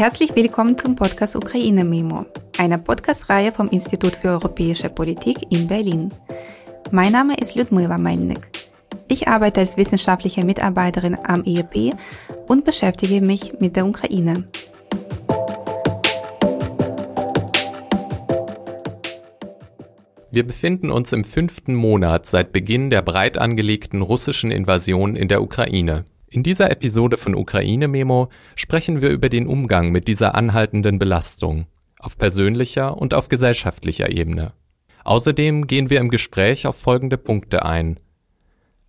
Herzlich willkommen zum Podcast Ukraine Memo, einer Podcast-Reihe vom Institut für Europäische Politik in Berlin. Mein Name ist Ludmila Melnik. Ich arbeite als wissenschaftliche Mitarbeiterin am IEP und beschäftige mich mit der Ukraine. Wir befinden uns im fünften Monat seit Beginn der breit angelegten russischen Invasion in der Ukraine. In dieser Episode von Ukraine Memo sprechen wir über den Umgang mit dieser anhaltenden Belastung auf persönlicher und auf gesellschaftlicher Ebene. Außerdem gehen wir im Gespräch auf folgende Punkte ein.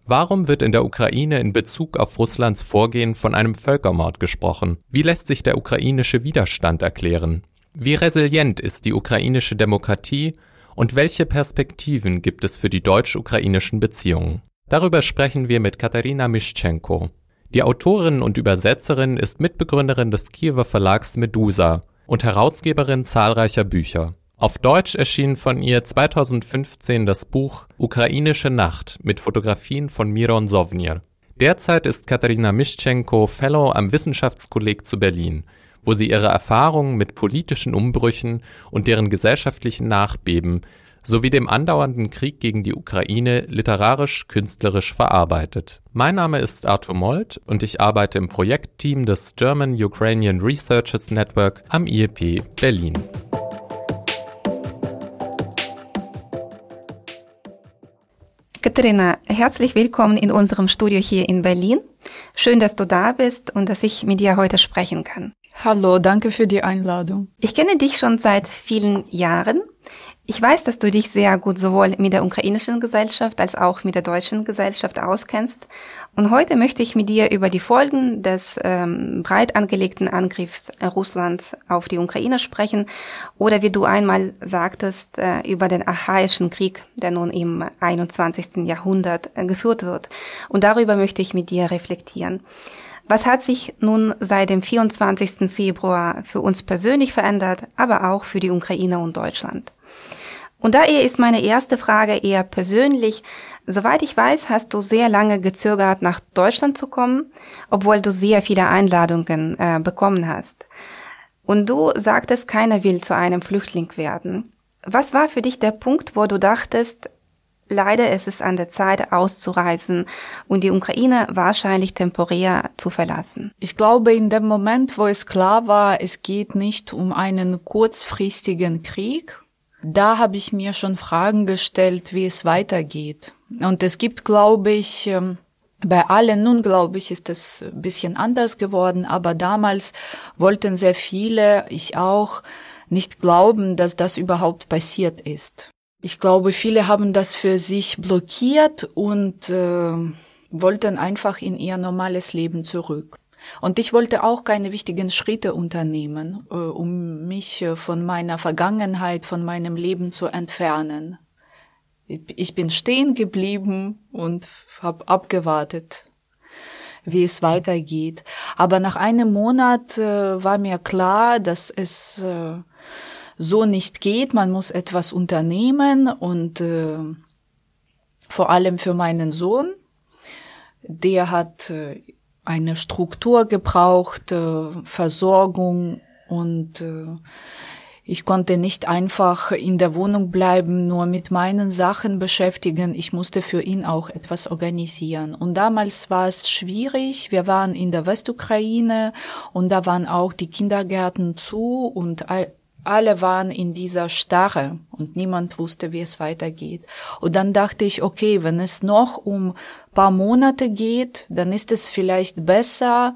Warum wird in der Ukraine in Bezug auf Russlands Vorgehen von einem Völkermord gesprochen? Wie lässt sich der ukrainische Widerstand erklären? Wie resilient ist die ukrainische Demokratie und welche Perspektiven gibt es für die deutsch-ukrainischen Beziehungen? Darüber sprechen wir mit Katharina Mischenko. Die Autorin und Übersetzerin ist Mitbegründerin des Kiewer Verlags Medusa und Herausgeberin zahlreicher Bücher. Auf Deutsch erschien von ihr 2015 das Buch Ukrainische Nacht mit Fotografien von Miron Sownier. Derzeit ist Katharina Mischenko Fellow am Wissenschaftskolleg zu Berlin wo sie ihre Erfahrungen mit politischen Umbrüchen und deren gesellschaftlichen Nachbeben sowie dem andauernden Krieg gegen die Ukraine literarisch-künstlerisch verarbeitet. Mein Name ist Arthur Molt und ich arbeite im Projektteam des German Ukrainian Researchers Network am IEP Berlin. Katharina, herzlich willkommen in unserem Studio hier in Berlin. Schön, dass du da bist und dass ich mit dir heute sprechen kann. Hallo, danke für die Einladung. Ich kenne dich schon seit vielen Jahren. Ich weiß, dass du dich sehr gut sowohl mit der ukrainischen Gesellschaft als auch mit der deutschen Gesellschaft auskennst. Und heute möchte ich mit dir über die Folgen des ähm, breit angelegten Angriffs Russlands auf die Ukraine sprechen oder wie du einmal sagtest, äh, über den archaischen Krieg, der nun im 21. Jahrhundert äh, geführt wird. Und darüber möchte ich mit dir reflektieren. Was hat sich nun seit dem 24. Februar für uns persönlich verändert, aber auch für die Ukraine und Deutschland? Und daher ist meine erste Frage eher persönlich. Soweit ich weiß, hast du sehr lange gezögert, nach Deutschland zu kommen, obwohl du sehr viele Einladungen äh, bekommen hast. Und du sagtest, keiner will zu einem Flüchtling werden. Was war für dich der Punkt, wo du dachtest, Leider ist es an der Zeit auszureisen und die Ukraine wahrscheinlich temporär zu verlassen. Ich glaube, in dem Moment, wo es klar war, es geht nicht um einen kurzfristigen Krieg, da habe ich mir schon Fragen gestellt, wie es weitergeht. Und es gibt, glaube ich, ähm, bei allen, nun glaube ich, ist es ein bisschen anders geworden, aber damals wollten sehr viele, ich auch, nicht glauben, dass das überhaupt passiert ist. Ich glaube, viele haben das für sich blockiert und äh, wollten einfach in ihr normales Leben zurück. Und ich wollte auch keine wichtigen Schritte unternehmen, äh, um mich äh, von meiner Vergangenheit, von meinem Leben zu entfernen. Ich bin stehen geblieben und habe abgewartet, wie es weitergeht. Aber nach einem Monat äh, war mir klar, dass es äh, so nicht geht. Man muss etwas unternehmen und äh, vor allem für meinen Sohn, der hat äh, eine Struktur gebraucht, äh, Versorgung und äh, ich konnte nicht einfach in der Wohnung bleiben, nur mit meinen Sachen beschäftigen. Ich musste für ihn auch etwas organisieren. Und damals war es schwierig. Wir waren in der Westukraine und da waren auch die Kindergärten zu und alle waren in dieser Starre und niemand wusste, wie es weitergeht. Und dann dachte ich, okay, wenn es noch um paar Monate geht, dann ist es vielleicht besser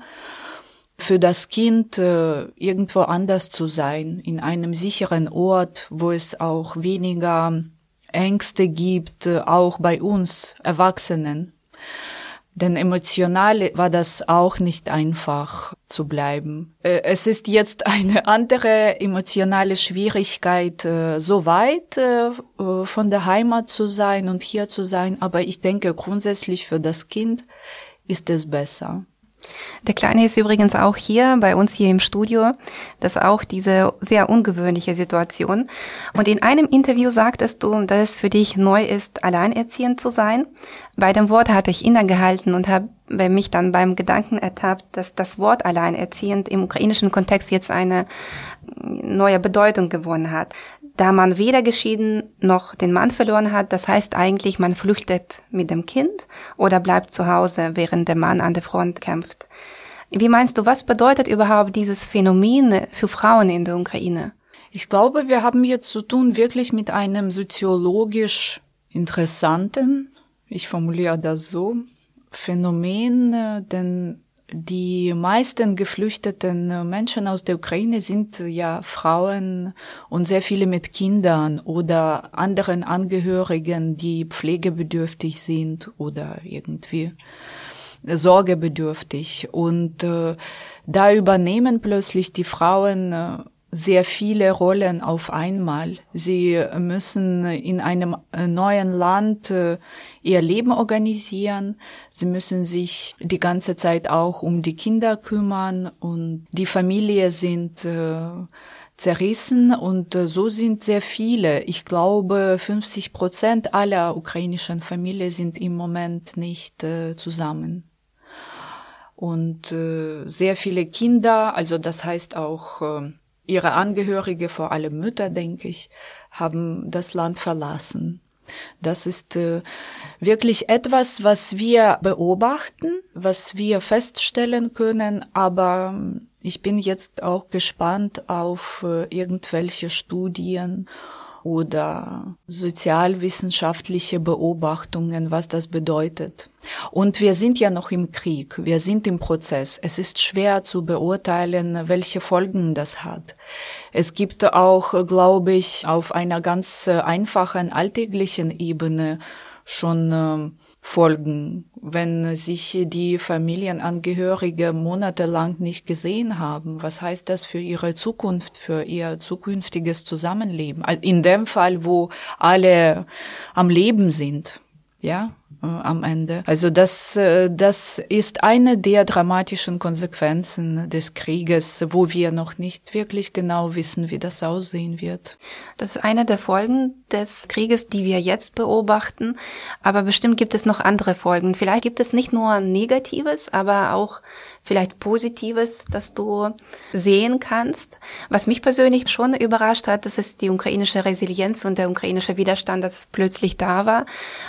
für das Kind äh, irgendwo anders zu sein, in einem sicheren Ort, wo es auch weniger Ängste gibt, äh, auch bei uns Erwachsenen. Denn emotional war das auch nicht einfach zu bleiben. Äh, es ist jetzt eine andere emotionale Schwierigkeit, äh, so weit äh, von der Heimat zu sein und hier zu sein. Aber ich denke, grundsätzlich für das Kind ist es besser. Der Kleine ist übrigens auch hier bei uns hier im Studio. Das ist auch diese sehr ungewöhnliche Situation. Und in einem Interview sagtest du, dass es für dich neu ist, alleinerziehend zu sein. Bei dem Wort hatte ich innegehalten und habe mich dann beim Gedanken ertappt, dass das Wort alleinerziehend im ukrainischen Kontext jetzt eine neue Bedeutung gewonnen hat da man weder geschieden noch den Mann verloren hat. Das heißt eigentlich, man flüchtet mit dem Kind oder bleibt zu Hause, während der Mann an der Front kämpft. Wie meinst du, was bedeutet überhaupt dieses Phänomen für Frauen in der Ukraine? Ich glaube, wir haben hier zu tun wirklich mit einem soziologisch interessanten, ich formuliere das so, Phänomen, äh, denn die meisten geflüchteten Menschen aus der Ukraine sind ja Frauen und sehr viele mit Kindern oder anderen Angehörigen, die pflegebedürftig sind oder irgendwie sorgebedürftig. Und äh, da übernehmen plötzlich die Frauen äh, sehr viele Rollen auf einmal. Sie müssen in einem äh, neuen Land äh, ihr Leben organisieren. Sie müssen sich die ganze Zeit auch um die Kinder kümmern und die Familie sind äh, zerrissen und so sind sehr viele. Ich glaube, 50 Prozent aller ukrainischen Familien sind im Moment nicht zusammen. Und sehr viele Kinder, also das heißt auch Ihre Angehörige, vor allem Mütter, denke ich, haben das Land verlassen. Das ist äh, wirklich etwas, was wir beobachten, was wir feststellen können, aber ähm, ich bin jetzt auch gespannt auf äh, irgendwelche Studien oder sozialwissenschaftliche Beobachtungen, was das bedeutet. Und wir sind ja noch im Krieg, wir sind im Prozess. Es ist schwer zu beurteilen, welche Folgen das hat. Es gibt auch, glaube ich, auf einer ganz einfachen alltäglichen Ebene schon äh, Folgen, wenn sich die Familienangehörige monatelang nicht gesehen haben. Was heißt das für ihre Zukunft, für ihr zukünftiges Zusammenleben? In dem Fall, wo alle am Leben sind, ja, äh, am Ende. Also das, äh, das ist eine der dramatischen Konsequenzen des Krieges, wo wir noch nicht wirklich genau wissen, wie das aussehen wird. Das ist eine der Folgen des Krieges, die wir jetzt beobachten. Aber bestimmt gibt es noch andere Folgen. Vielleicht gibt es nicht nur Negatives, aber auch vielleicht Positives, das du sehen kannst. Was mich persönlich schon überrascht hat, das ist die ukrainische Resilienz und der ukrainische Widerstand, das plötzlich da war,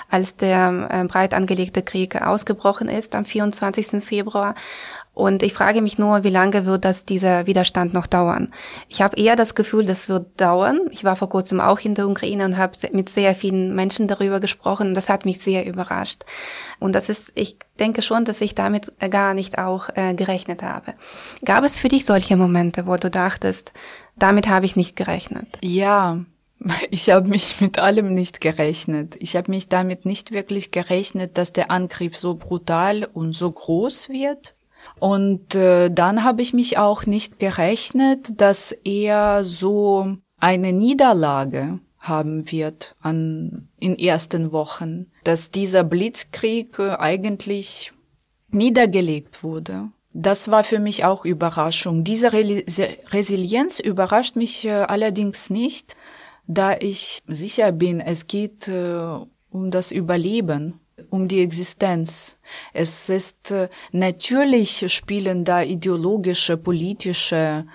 als der äh, breit angelegte Krieg ausgebrochen ist am 24. Februar. Und ich frage mich nur, wie lange wird das dieser Widerstand noch dauern? Ich habe eher das Gefühl, das wird dauern. Ich war vor kurzem auch in der Ukraine und habe mit sehr vielen Menschen darüber gesprochen. Das hat mich sehr überrascht. Und das ist, ich denke schon, dass ich damit gar nicht auch äh, gerechnet habe. Gab es für dich solche Momente, wo du dachtest, damit habe ich nicht gerechnet? Ja, ich habe mich mit allem nicht gerechnet. Ich habe mich damit nicht wirklich gerechnet, dass der Angriff so brutal und so groß wird. Und äh, dann habe ich mich auch nicht gerechnet, dass er so eine Niederlage haben wird an, in ersten Wochen, dass dieser Blitzkrieg äh, eigentlich niedergelegt wurde. Das war für mich auch Überraschung. Diese Re Resilienz überrascht mich äh, allerdings nicht, da ich sicher bin, es geht äh, um das Überleben um die Existenz. Es ist äh, natürlich spielen da ideologische, politische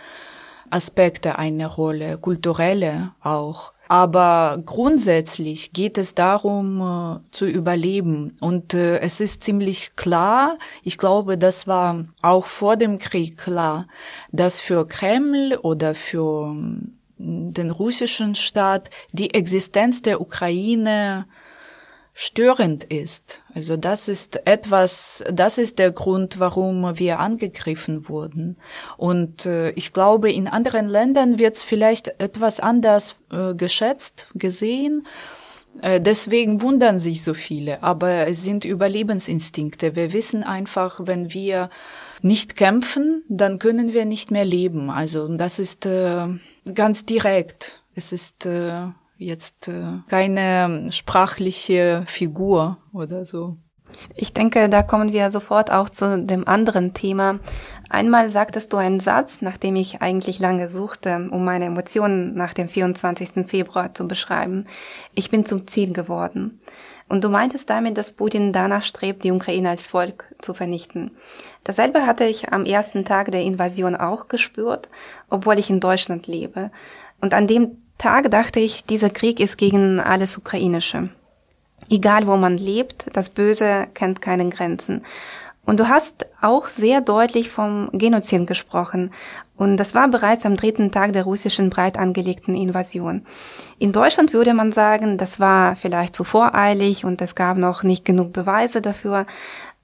Aspekte eine Rolle, kulturelle auch. Aber grundsätzlich geht es darum, äh, zu überleben. Und äh, es ist ziemlich klar, ich glaube, das war auch vor dem Krieg klar, dass für Kreml oder für ähm, den russischen Staat die Existenz der Ukraine störend ist. Also das ist etwas, das ist der Grund, warum wir angegriffen wurden. Und äh, ich glaube, in anderen Ländern wird es vielleicht etwas anders äh, geschätzt, gesehen. Äh, deswegen wundern sich so viele. Aber es sind Überlebensinstinkte. Wir wissen einfach, wenn wir nicht kämpfen, dann können wir nicht mehr leben. Also das ist äh, ganz direkt. Es ist äh, jetzt äh, keine sprachliche Figur oder so. Ich denke, da kommen wir sofort auch zu dem anderen Thema. Einmal sagtest du einen Satz, nachdem ich eigentlich lange suchte, um meine Emotionen nach dem 24. Februar zu beschreiben. Ich bin zum Ziel geworden. Und du meintest damit, dass Putin danach strebt, die Ukraine als Volk zu vernichten. Dasselbe hatte ich am ersten Tag der Invasion auch gespürt, obwohl ich in Deutschland lebe. Und an dem Tag dachte ich, dieser Krieg ist gegen alles Ukrainische. Egal wo man lebt, das Böse kennt keine Grenzen. Und du hast auch sehr deutlich vom Genozid gesprochen. Und das war bereits am dritten Tag der russischen breit angelegten Invasion. In Deutschland würde man sagen, das war vielleicht zu voreilig und es gab noch nicht genug Beweise dafür.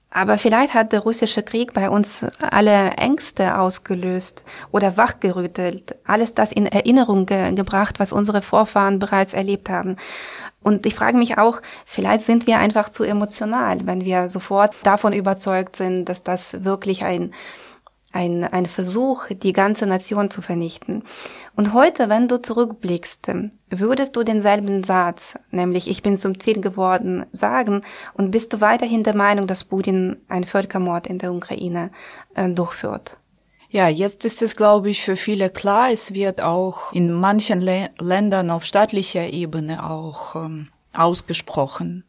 Aber vielleicht hat der russische Krieg bei uns alle Ängste ausgelöst oder wachgerüttelt, alles das in Erinnerung ge gebracht, was unsere Vorfahren bereits erlebt haben. Und ich frage mich auch, vielleicht sind wir einfach zu emotional, wenn wir sofort davon überzeugt sind, dass das wirklich ein, ein, ein Versuch, die ganze Nation zu vernichten. Und heute, wenn du zurückblickst, würdest du denselben Satz, nämlich ich bin zum Ziel geworden, sagen und bist du weiterhin der Meinung, dass Putin einen Völkermord in der Ukraine äh, durchführt? Ja, jetzt ist es, glaube ich, für viele klar. Es wird auch in manchen Le Ländern auf staatlicher Ebene auch ähm, ausgesprochen.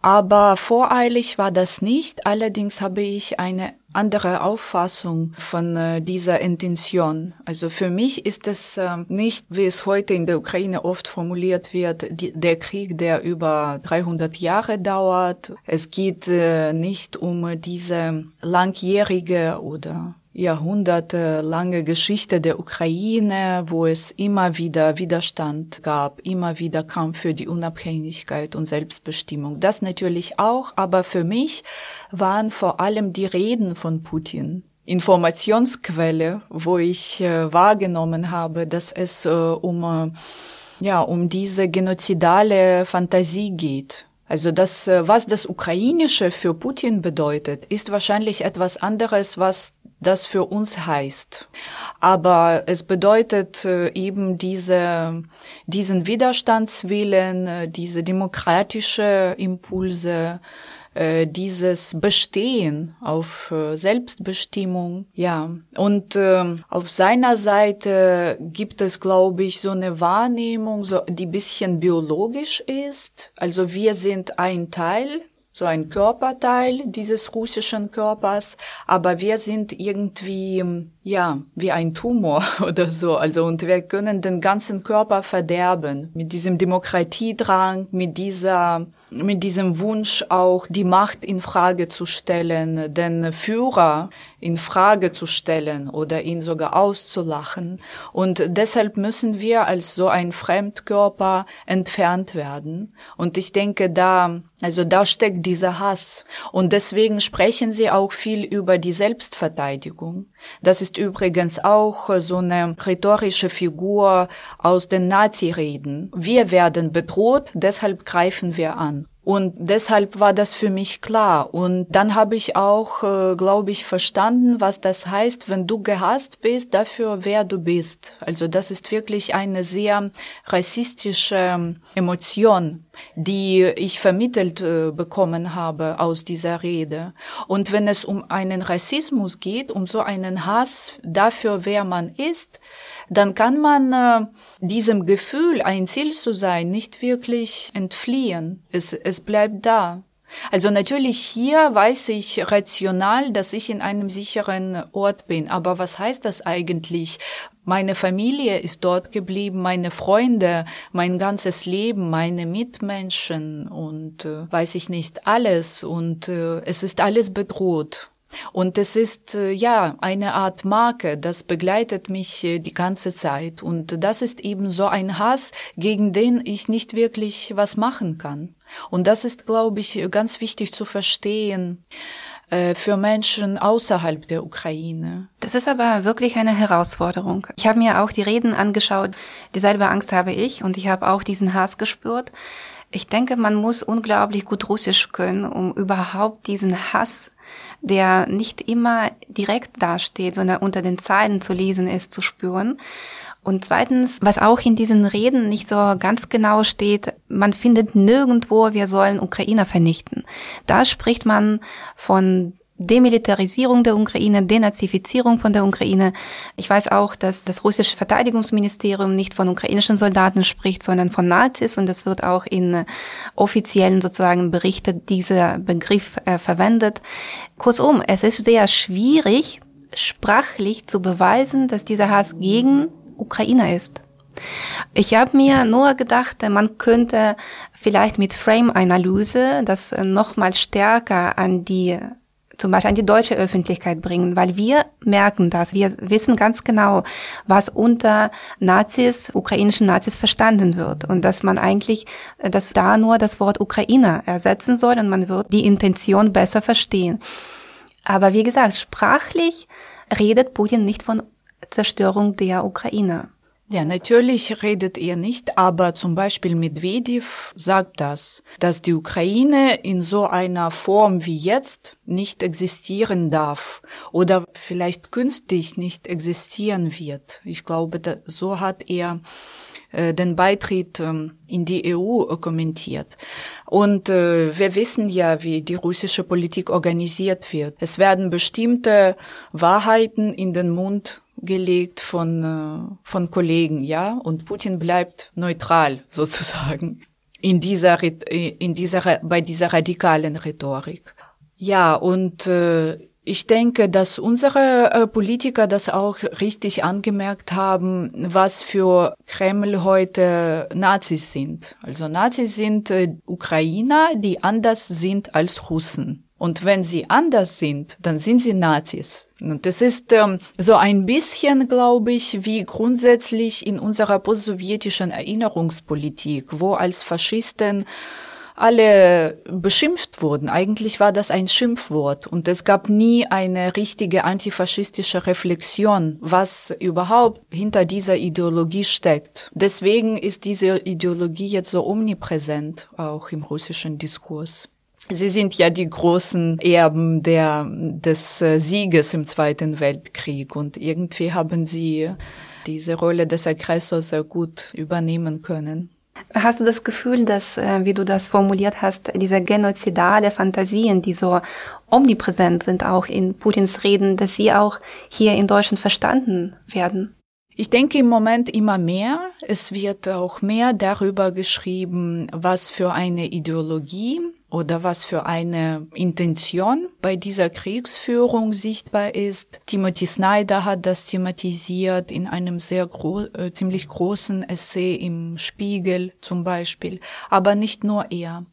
Aber voreilig war das nicht. Allerdings habe ich eine andere Auffassung von äh, dieser Intention. Also für mich ist es äh, nicht, wie es heute in der Ukraine oft formuliert wird, die, der Krieg, der über 300 Jahre dauert. Es geht äh, nicht um diese langjährige oder jahrhundertelange Geschichte der Ukraine, wo es immer wieder Widerstand gab, immer wieder Kampf für die Unabhängigkeit und Selbstbestimmung. Das natürlich auch, aber für mich waren vor allem die Reden von Putin Informationsquelle, wo ich äh, wahrgenommen habe, dass es äh, um äh, ja um diese genozidale Fantasie geht also das, äh, was das Ukrainische für Putin bedeutet, ist wahrscheinlich etwas anderes, was das für uns heißt. Aber es bedeutet äh, eben diese, diesen Widerstandswillen, äh, diese demokratische Impulse, äh, dieses Bestehen auf Selbstbestimmung, ja. Und äh, auf seiner Seite gibt es, glaube ich, so eine Wahrnehmung, so, die bisschen biologisch ist. Also wir sind ein Teil so ein Körperteil dieses russischen Körpers, aber wir sind irgendwie ja, wie ein Tumor oder so. Also, und wir können den ganzen Körper verderben. Mit diesem Demokratiedrang, mit dieser, mit diesem Wunsch auch die Macht in Frage zu stellen, den Führer in Frage zu stellen oder ihn sogar auszulachen. Und deshalb müssen wir als so ein Fremdkörper entfernt werden. Und ich denke, da, also da steckt dieser Hass. Und deswegen sprechen sie auch viel über die Selbstverteidigung. Das ist übrigens auch so eine rhetorische Figur aus den Nazi-Reden. Wir werden bedroht, deshalb greifen wir an. Und deshalb war das für mich klar. Und dann habe ich auch, äh, glaube ich, verstanden, was das heißt, wenn du gehasst bist, dafür, wer du bist. Also das ist wirklich eine sehr rassistische Emotion, die ich vermittelt äh, bekommen habe aus dieser Rede. Und wenn es um einen Rassismus geht, um so einen Hass dafür, wer man ist, dann kann man äh, diesem Gefühl, ein Ziel zu sein, nicht wirklich entfliehen. Es, es bleibt da. Also natürlich hier weiß ich rational, dass ich in einem sicheren Ort bin. Aber was heißt das eigentlich? Meine Familie ist dort geblieben, meine Freunde, mein ganzes Leben, meine Mitmenschen und äh, weiß ich nicht alles und äh, es ist alles bedroht. Und es ist äh, ja eine Art Marke, das begleitet mich äh, die ganze Zeit. Und das ist eben so ein Hass, gegen den ich nicht wirklich was machen kann. Und das ist, glaube ich, ganz wichtig zu verstehen äh, für Menschen außerhalb der Ukraine. Das ist aber wirklich eine Herausforderung. Ich habe mir auch die Reden angeschaut. Dieselbe Angst habe ich und ich habe auch diesen Hass gespürt. Ich denke, man muss unglaublich gut Russisch können, um überhaupt diesen Hass der nicht immer direkt dasteht, sondern unter den Zeilen zu lesen ist, zu spüren. Und zweitens, was auch in diesen Reden nicht so ganz genau steht, man findet nirgendwo, wir sollen Ukrainer vernichten. Da spricht man von Demilitarisierung der Ukraine, Denazifizierung von der Ukraine. Ich weiß auch, dass das russische Verteidigungsministerium nicht von ukrainischen Soldaten spricht, sondern von Nazis und es wird auch in offiziellen sozusagen Berichten dieser Begriff äh, verwendet. Kurzum, es ist sehr schwierig, sprachlich zu beweisen, dass dieser Hass gegen Ukrainer ist. Ich habe mir nur gedacht, man könnte vielleicht mit Frame-Analyse das noch mal stärker an die zum Beispiel an die deutsche Öffentlichkeit bringen, weil wir merken das. Wir wissen ganz genau, was unter Nazis, ukrainischen Nazis verstanden wird und dass man eigentlich, dass da nur das Wort Ukrainer ersetzen soll und man wird die Intention besser verstehen. Aber wie gesagt, sprachlich redet Putin nicht von Zerstörung der Ukraine. Ja, natürlich redet er nicht, aber zum Beispiel Medvedev sagt das, dass die Ukraine in so einer Form wie jetzt nicht existieren darf oder vielleicht künstlich nicht existieren wird. Ich glaube, so hat er äh, den Beitritt ähm, in die EU kommentiert. Und äh, wir wissen ja, wie die russische Politik organisiert wird. Es werden bestimmte Wahrheiten in den Mund gelegt von, äh, von Kollegen, ja, und Putin bleibt neutral sozusagen in dieser, in dieser, bei dieser radikalen Rhetorik. Ja, und äh, ich denke, dass unsere äh, Politiker das auch richtig angemerkt haben, was für Kreml heute Nazis sind. Also Nazis sind äh, Ukrainer, die anders sind als Russen. Und wenn sie anders sind, dann sind sie Nazis. Und das ist ähm, so ein bisschen, glaube ich, wie grundsätzlich in unserer postsowjetischen Erinnerungspolitik, wo als Faschisten alle beschimpft wurden. Eigentlich war das ein Schimpfwort und es gab nie eine richtige antifaschistische Reflexion, was überhaupt hinter dieser Ideologie steckt. Deswegen ist diese Ideologie jetzt so omnipräsent auch im russischen Diskurs. Sie sind ja die großen Erben der, des äh, Sieges im Zweiten Weltkrieg und irgendwie haben sie diese Rolle des Aggressors sehr gut übernehmen können. Hast du das Gefühl, dass, äh, wie du das formuliert hast, diese genozidale Fantasien, die so omnipräsent sind auch in Putins Reden, dass sie auch hier in Deutschland verstanden werden? Ich denke im Moment immer mehr. Es wird auch mehr darüber geschrieben, was für eine Ideologie oder was für eine Intention bei dieser Kriegsführung sichtbar ist. Timothy Snyder hat das thematisiert in einem sehr gro äh, ziemlich großen Essay im Spiegel zum Beispiel, aber nicht nur er.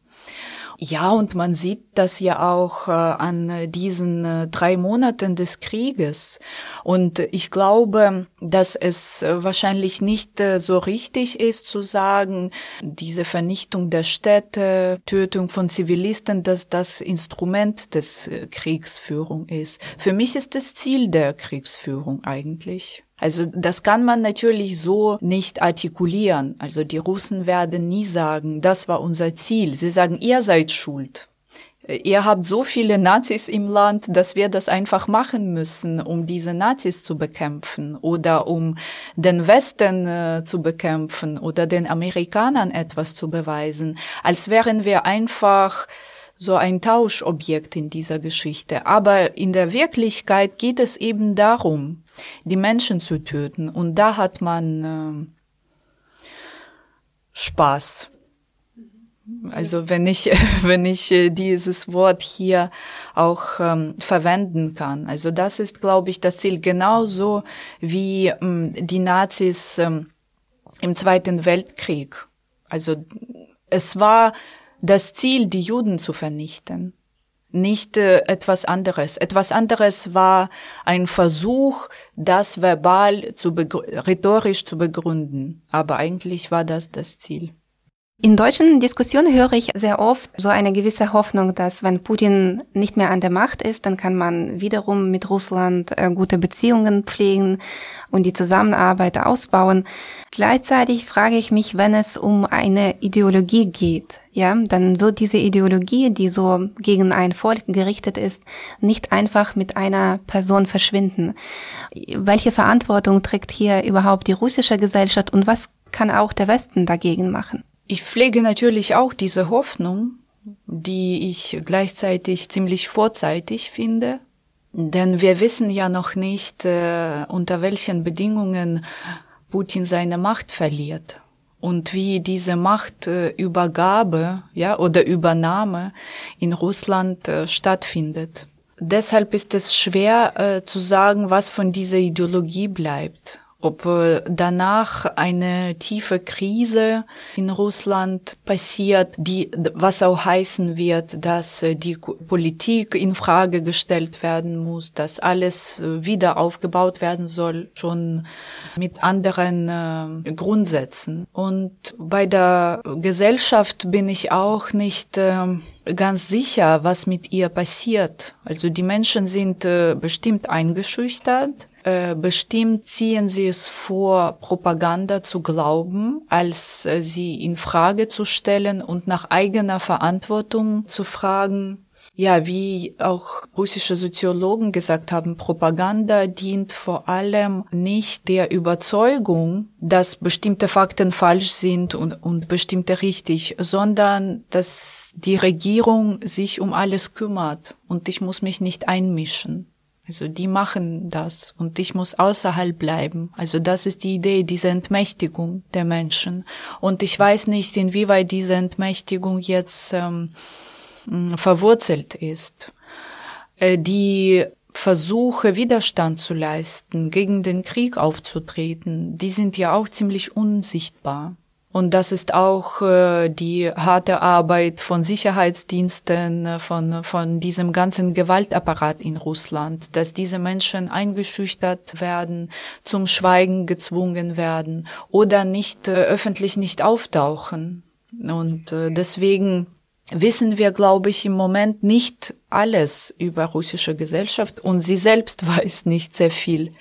Ja, und man sieht das ja auch äh, an diesen äh, drei Monaten des Krieges. Und ich glaube, dass es äh, wahrscheinlich nicht äh, so richtig ist zu sagen, diese Vernichtung der Städte, Tötung von Zivilisten, dass das Instrument des äh, Kriegsführung ist. Für mich ist das Ziel der Kriegsführung eigentlich. Also das kann man natürlich so nicht artikulieren. Also die Russen werden nie sagen, das war unser Ziel. Sie sagen, ihr seid schuld. Ihr habt so viele Nazis im Land, dass wir das einfach machen müssen, um diese Nazis zu bekämpfen oder um den Westen äh, zu bekämpfen oder den Amerikanern etwas zu beweisen, als wären wir einfach so ein Tauschobjekt in dieser Geschichte. Aber in der Wirklichkeit geht es eben darum, die Menschen zu töten. Und da hat man äh, Spaß. Also wenn ich, wenn ich äh, dieses Wort hier auch ähm, verwenden kann. Also das ist, glaube ich, das Ziel genauso wie ähm, die Nazis ähm, im Zweiten Weltkrieg. Also es war das Ziel, die Juden zu vernichten nicht äh, etwas anderes. Etwas anderes war ein Versuch, das verbal zu rhetorisch zu begründen. Aber eigentlich war das das Ziel. In deutschen Diskussionen höre ich sehr oft so eine gewisse Hoffnung, dass wenn Putin nicht mehr an der Macht ist, dann kann man wiederum mit Russland äh, gute Beziehungen pflegen und die Zusammenarbeit ausbauen. Gleichzeitig frage ich mich, wenn es um eine Ideologie geht, ja, dann wird diese Ideologie, die so gegen ein Volk gerichtet ist, nicht einfach mit einer Person verschwinden. Welche Verantwortung trägt hier überhaupt die russische Gesellschaft und was kann auch der Westen dagegen machen? Ich pflege natürlich auch diese Hoffnung, die ich gleichzeitig ziemlich vorzeitig finde. Denn wir wissen ja noch nicht, äh, unter welchen Bedingungen Putin seine Macht verliert und wie diese Machtübergabe, ja, oder Übernahme in Russland äh, stattfindet. Deshalb ist es schwer äh, zu sagen, was von dieser Ideologie bleibt ob äh, danach eine tiefe Krise in Russland passiert, die, was auch heißen wird, dass äh, die Politik in Frage gestellt werden muss, dass alles äh, wieder aufgebaut werden soll, schon mit anderen äh, Grundsätzen. Und bei der Gesellschaft bin ich auch nicht äh, ganz sicher, was mit ihr passiert. Also die Menschen sind äh, bestimmt eingeschüchtert äh, bestimmt ziehen sie es vor, Propaganda zu glauben, als äh, sie in Frage zu stellen und nach eigener Verantwortung zu fragen. Ja, wie auch russische Soziologen gesagt haben, Propaganda dient vor allem nicht der Überzeugung, dass bestimmte Fakten falsch sind und, und bestimmte richtig, sondern dass die Regierung sich um alles kümmert und ich muss mich nicht einmischen. Also die machen das und ich muss außerhalb bleiben. Also das ist die Idee, diese Entmächtigung der Menschen. Und ich weiß nicht, inwieweit diese Entmächtigung jetzt ähm, verwurzelt ist. Äh, die Versuche, Widerstand zu leisten, gegen den Krieg aufzutreten, die sind ja auch ziemlich unsichtbar. Und das ist auch äh, die harte Arbeit von Sicherheitsdiensten, äh, von, von diesem ganzen Gewaltapparat in Russland, dass diese Menschen eingeschüchtert werden, zum Schweigen gezwungen werden oder nicht äh, öffentlich nicht auftauchen. Und äh, deswegen wissen wir, glaube ich, im Moment nicht alles über russische Gesellschaft und sie selbst weiß nicht sehr viel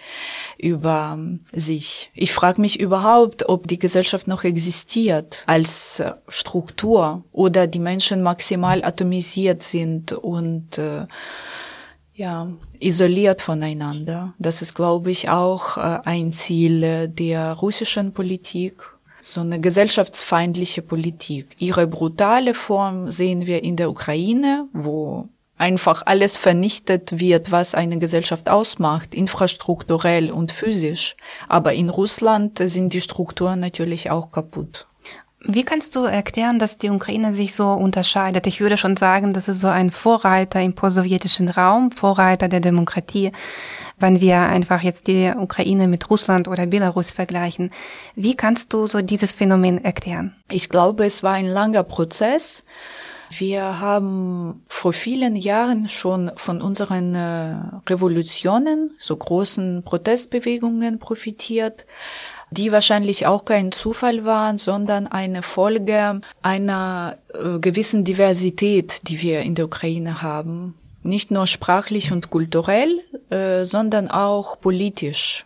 über sich. Ich frage mich überhaupt, ob die Gesellschaft noch existiert als Struktur oder die Menschen maximal atomisiert sind und äh, ja, isoliert voneinander. Das ist, glaube ich, auch äh, ein Ziel der russischen Politik so eine gesellschaftsfeindliche Politik. Ihre brutale Form sehen wir in der Ukraine, wo einfach alles vernichtet wird, was eine Gesellschaft ausmacht, infrastrukturell und physisch. Aber in Russland sind die Strukturen natürlich auch kaputt. Wie kannst du erklären, dass die Ukraine sich so unterscheidet? Ich würde schon sagen, das ist so ein Vorreiter im postsowjetischen Raum, Vorreiter der Demokratie, wenn wir einfach jetzt die Ukraine mit Russland oder Belarus vergleichen. Wie kannst du so dieses Phänomen erklären? Ich glaube, es war ein langer Prozess. Wir haben vor vielen Jahren schon von unseren äh, Revolutionen, so großen Protestbewegungen profitiert die wahrscheinlich auch kein Zufall waren, sondern eine Folge einer äh, gewissen Diversität, die wir in der Ukraine haben. Nicht nur sprachlich und kulturell, äh, sondern auch politisch.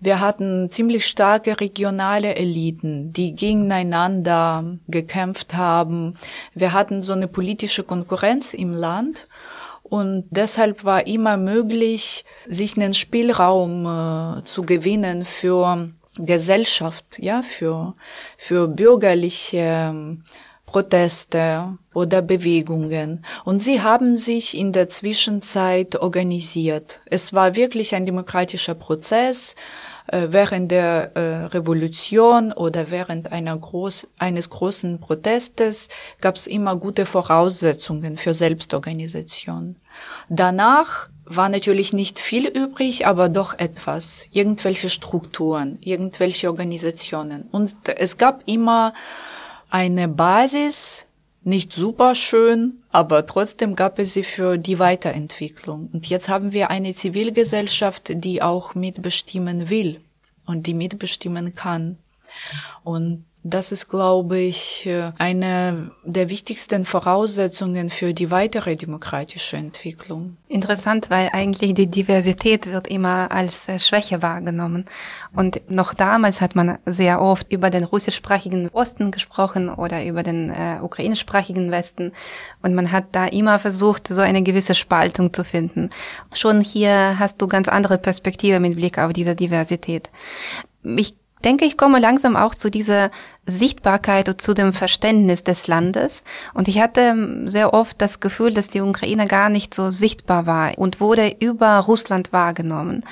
Wir hatten ziemlich starke regionale Eliten, die gegeneinander gekämpft haben. Wir hatten so eine politische Konkurrenz im Land. Und deshalb war immer möglich, sich einen Spielraum äh, zu gewinnen für Gesellschaft, ja, für, für bürgerliche ähm, Proteste oder Bewegungen. Und sie haben sich in der Zwischenzeit organisiert. Es war wirklich ein demokratischer Prozess. Äh, während der äh, Revolution oder während groß, eines großen Protestes gab es immer gute Voraussetzungen für Selbstorganisation. Danach war natürlich nicht viel übrig, aber doch etwas. Irgendwelche Strukturen, irgendwelche Organisationen. Und es gab immer eine Basis, nicht super schön, aber trotzdem gab es sie für die Weiterentwicklung. Und jetzt haben wir eine Zivilgesellschaft, die auch mitbestimmen will und die mitbestimmen kann. Und Das ist, glaube ich, eine der wichtigsten Voraussetzungen für die weitere demokratische Entwicklung. Interessant, weil eigentlich die Diversität wird immer als äh, Schwäche wahrgenommen. Und noch damals hat man sehr oft über den russischsprachigen Osten gesprochen oder über den äh, ukrainischsprachigen Westen. Und man hat da immer versucht, so eine gewisse Spaltung zu finden. Schon hier hast du ganz andere Perspektive mit Blick auf diese Diversität. Ich denke, ich komme langsam auch zu dieser Sichtbarkeit und zu dem Verständnis des Landes. Und ich hatte ähm, sehr oft das Gefühl, dass die Ukraine gar nicht so sichtbar war und wurde über Russland wahrgenommen.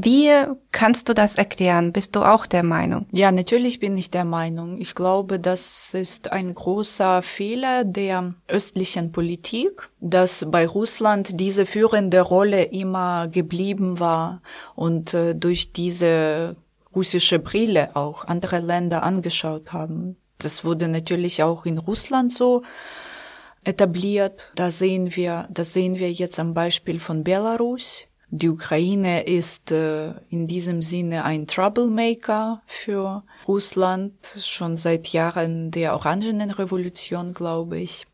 Wie kannst du das erklären? Bist du auch der Meinung? Ja, natürlich bin ich der Meinung. Ich glaube, das ist ein großer Fehler der östlichen Politik, dass bei Russland diese führende Rolle immer geblieben war und äh, durch diese russische Brille auch andere Länder angeschaut haben. Das wurde natürlich auch in Russland so etabliert. Da sehen wir, das sehen wir jetzt am Beispiel von Belarus. Die Ukraine ist äh, in diesem Sinne ein Troublemaker für Russland schon seit Jahren der Orangenen Revolution, glaube ich.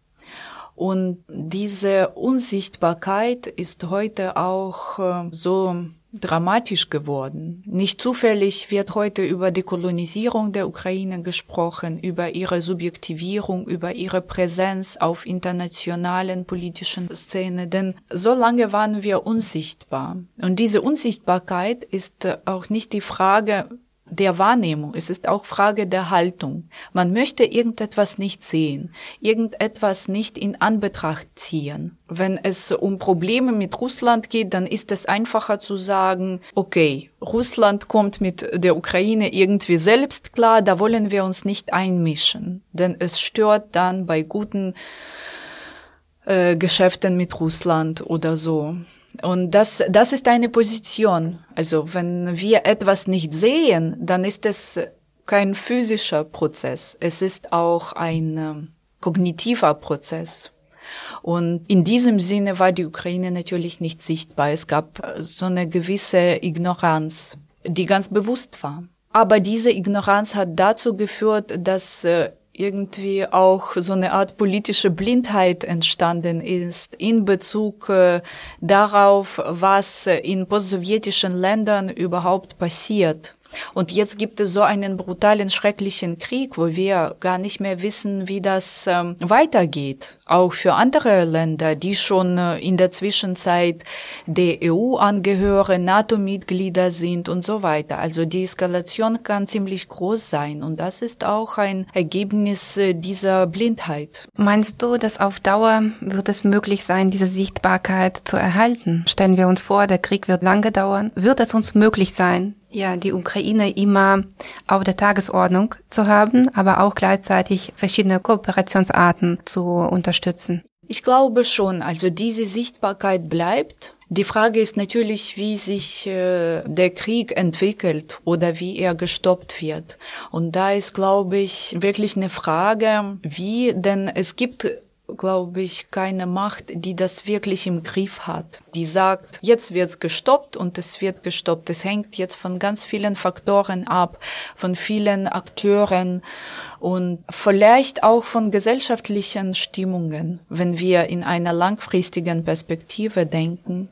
Und diese Unsichtbarkeit ist heute auch äh, so dramatisch geworden. Nicht zufällig wird heute über die Kolonisierung der Ukraine gesprochen, über ihre Subjektivierung, über ihre Präsenz auf internationalen politischen Szene, denn so lange waren wir unsichtbar. Und diese Unsichtbarkeit ist auch nicht die Frage, der Wahrnehmung. Es ist auch Frage der Haltung. Man möchte irgendetwas nicht sehen, irgendetwas nicht in Anbetracht ziehen. Wenn es um Probleme mit Russland geht, dann ist es einfacher zu sagen, okay, Russland kommt mit der Ukraine irgendwie selbst klar, da wollen wir uns nicht einmischen, denn es stört dann bei guten äh, Geschäften mit Russland oder so. Und das, das ist eine Position. Also wenn wir etwas nicht sehen, dann ist es kein physischer Prozess. Es ist auch ein äh, kognitiver Prozess. Und in diesem Sinne war die Ukraine natürlich nicht sichtbar. Es gab äh, so eine gewisse Ignoranz, die ganz bewusst war. Aber diese Ignoranz hat dazu geführt, dass äh, irgendwie auch so eine Art politische Blindheit entstanden ist in Bezug äh, darauf, was in postsowjetischen Ländern überhaupt passiert. Und jetzt gibt es so einen brutalen, schrecklichen Krieg, wo wir gar nicht mehr wissen, wie das ähm, weitergeht. Auch für andere Länder, die schon äh, in der Zwischenzeit der EU angehören, NATO-Mitglieder sind und so weiter. Also die Eskalation kann ziemlich groß sein. Und das ist auch ein Ergebnis äh, dieser Blindheit. Meinst du, dass auf Dauer wird es möglich sein, diese Sichtbarkeit zu erhalten? Stellen wir uns vor, der Krieg wird lange dauern. Wird es uns möglich sein, ja, die Ukraine immer auf der Tagesordnung zu haben, aber auch gleichzeitig verschiedene Kooperationsarten zu unterstützen. Ich glaube schon, also diese Sichtbarkeit bleibt. Die Frage ist natürlich, wie sich äh, der Krieg entwickelt oder wie er gestoppt wird. Und da ist, glaube ich, wirklich eine Frage, wie, denn es gibt glaube ich, keine Macht, die das wirklich im Griff hat. Die sagt, jetzt wird's gestoppt und es wird gestoppt. Es hängt jetzt von ganz vielen Faktoren ab, von vielen Akteuren und vielleicht auch von gesellschaftlichen Stimmungen, wenn wir in einer langfristigen Perspektive denken.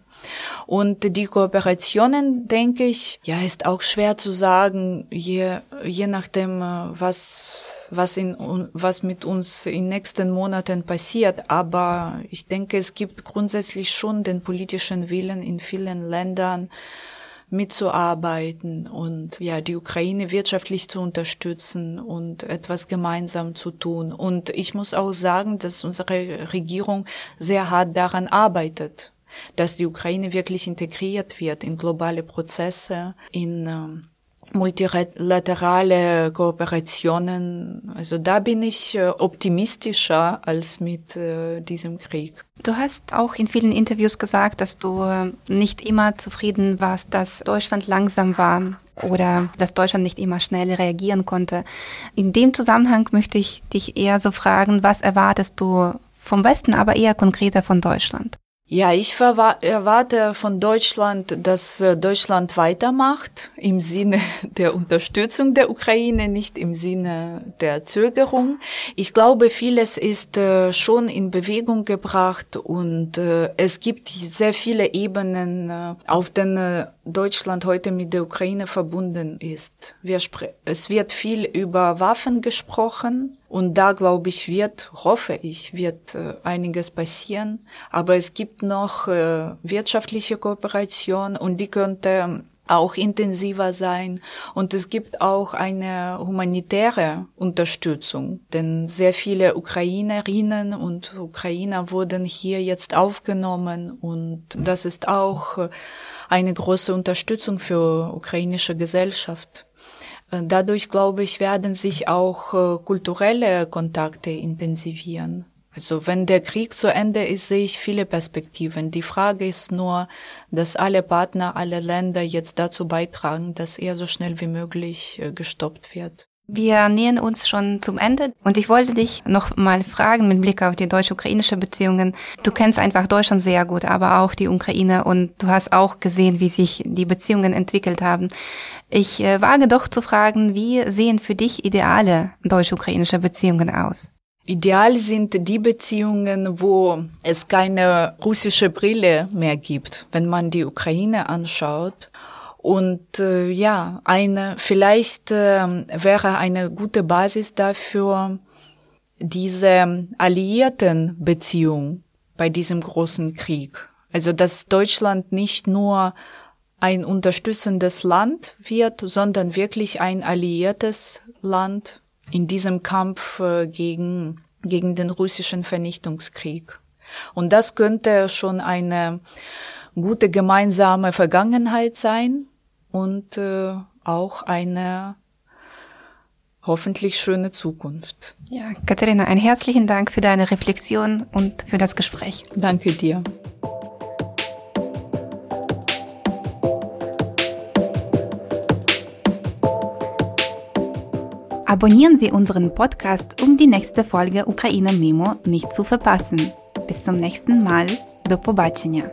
Und die Kooperationen, denke ich, ja, ist auch schwer zu sagen, je, je nachdem, äh, was, was in, was mit uns in nächsten Monaten passiert. Aber ich denke, es gibt grundsätzlich schon den politischen Willen in vielen Ländern, mitzuarbeiten und ja, die Ukraine wirtschaftlich zu unterstützen und etwas gemeinsam zu tun. Und ich muss auch sagen, dass unsere Regierung sehr hart daran arbeitet dass die Ukraine wirklich integriert wird in globale Prozesse, in äh, multilaterale Kooperationen. Also da bin ich äh, optimistischer als mit äh, diesem Krieg. Du hast auch in vielen Interviews gesagt, dass du äh, nicht immer zufrieden warst, dass Deutschland langsam war oder dass Deutschland nicht immer schnell reagieren konnte. In dem Zusammenhang möchte ich dich eher so fragen, was erwartest du vom Westen, aber eher konkreter von Deutschland? Ja, ich erwarte von Deutschland, dass äh, Deutschland weitermacht im Sinne der Unterstützung der Ukraine, nicht im Sinne der Zögerung. Ich glaube, vieles ist äh, schon in Bewegung gebracht und äh, es gibt sehr viele Ebenen, auf denen Deutschland heute mit der Ukraine verbunden ist. es wird viel über Waffen gesprochen und da glaube ich wird, hoffe ich, wird äh, einiges passieren. Aber es gibt noch äh, wirtschaftliche Kooperation und die könnte auch intensiver sein. Und es gibt auch eine humanitäre Unterstützung, denn sehr viele Ukrainerinnen und Ukrainer wurden hier jetzt aufgenommen und das ist auch äh, eine große Unterstützung für ukrainische Gesellschaft. Äh, dadurch, glaube ich, werden sich auch äh, kulturelle Kontakte intensivieren. Also wenn der Krieg zu Ende ist, sehe ich viele Perspektiven. Die Frage ist nur, dass alle Partner, alle Länder jetzt dazu beitragen, dass er so schnell wie möglich äh, gestoppt wird. Wir nähern uns schon zum Ende und ich wollte dich noch mal fragen mit Blick auf die deutsch-ukrainische Beziehungen. Du kennst einfach Deutschland sehr gut, aber auch die Ukraine und du hast auch gesehen, wie sich die Beziehungen entwickelt haben. Ich äh, wage doch zu fragen, wie sehen für dich ideale deutsch-ukrainische Beziehungen aus? Ideal sind die Beziehungen, wo es keine russische Brille mehr gibt, wenn man die Ukraine anschaut und äh, ja, eine vielleicht äh, wäre eine gute Basis dafür diese alliierten Beziehung bei diesem großen Krieg. Also dass Deutschland nicht nur ein unterstützendes Land wird, sondern wirklich ein alliiertes Land in diesem Kampf äh, gegen, gegen den russischen Vernichtungskrieg. Und das könnte schon eine gute gemeinsame Vergangenheit sein, und äh, auch eine hoffentlich schöne Zukunft. Ja, Katharina, einen herzlichen Dank für deine Reflexion und für das Gespräch. Danke dir. Abonnieren Sie unseren Podcast, um die nächste Folge Ukraine Memo nicht zu verpassen. Bis zum nächsten Mal. Do pobaczenia.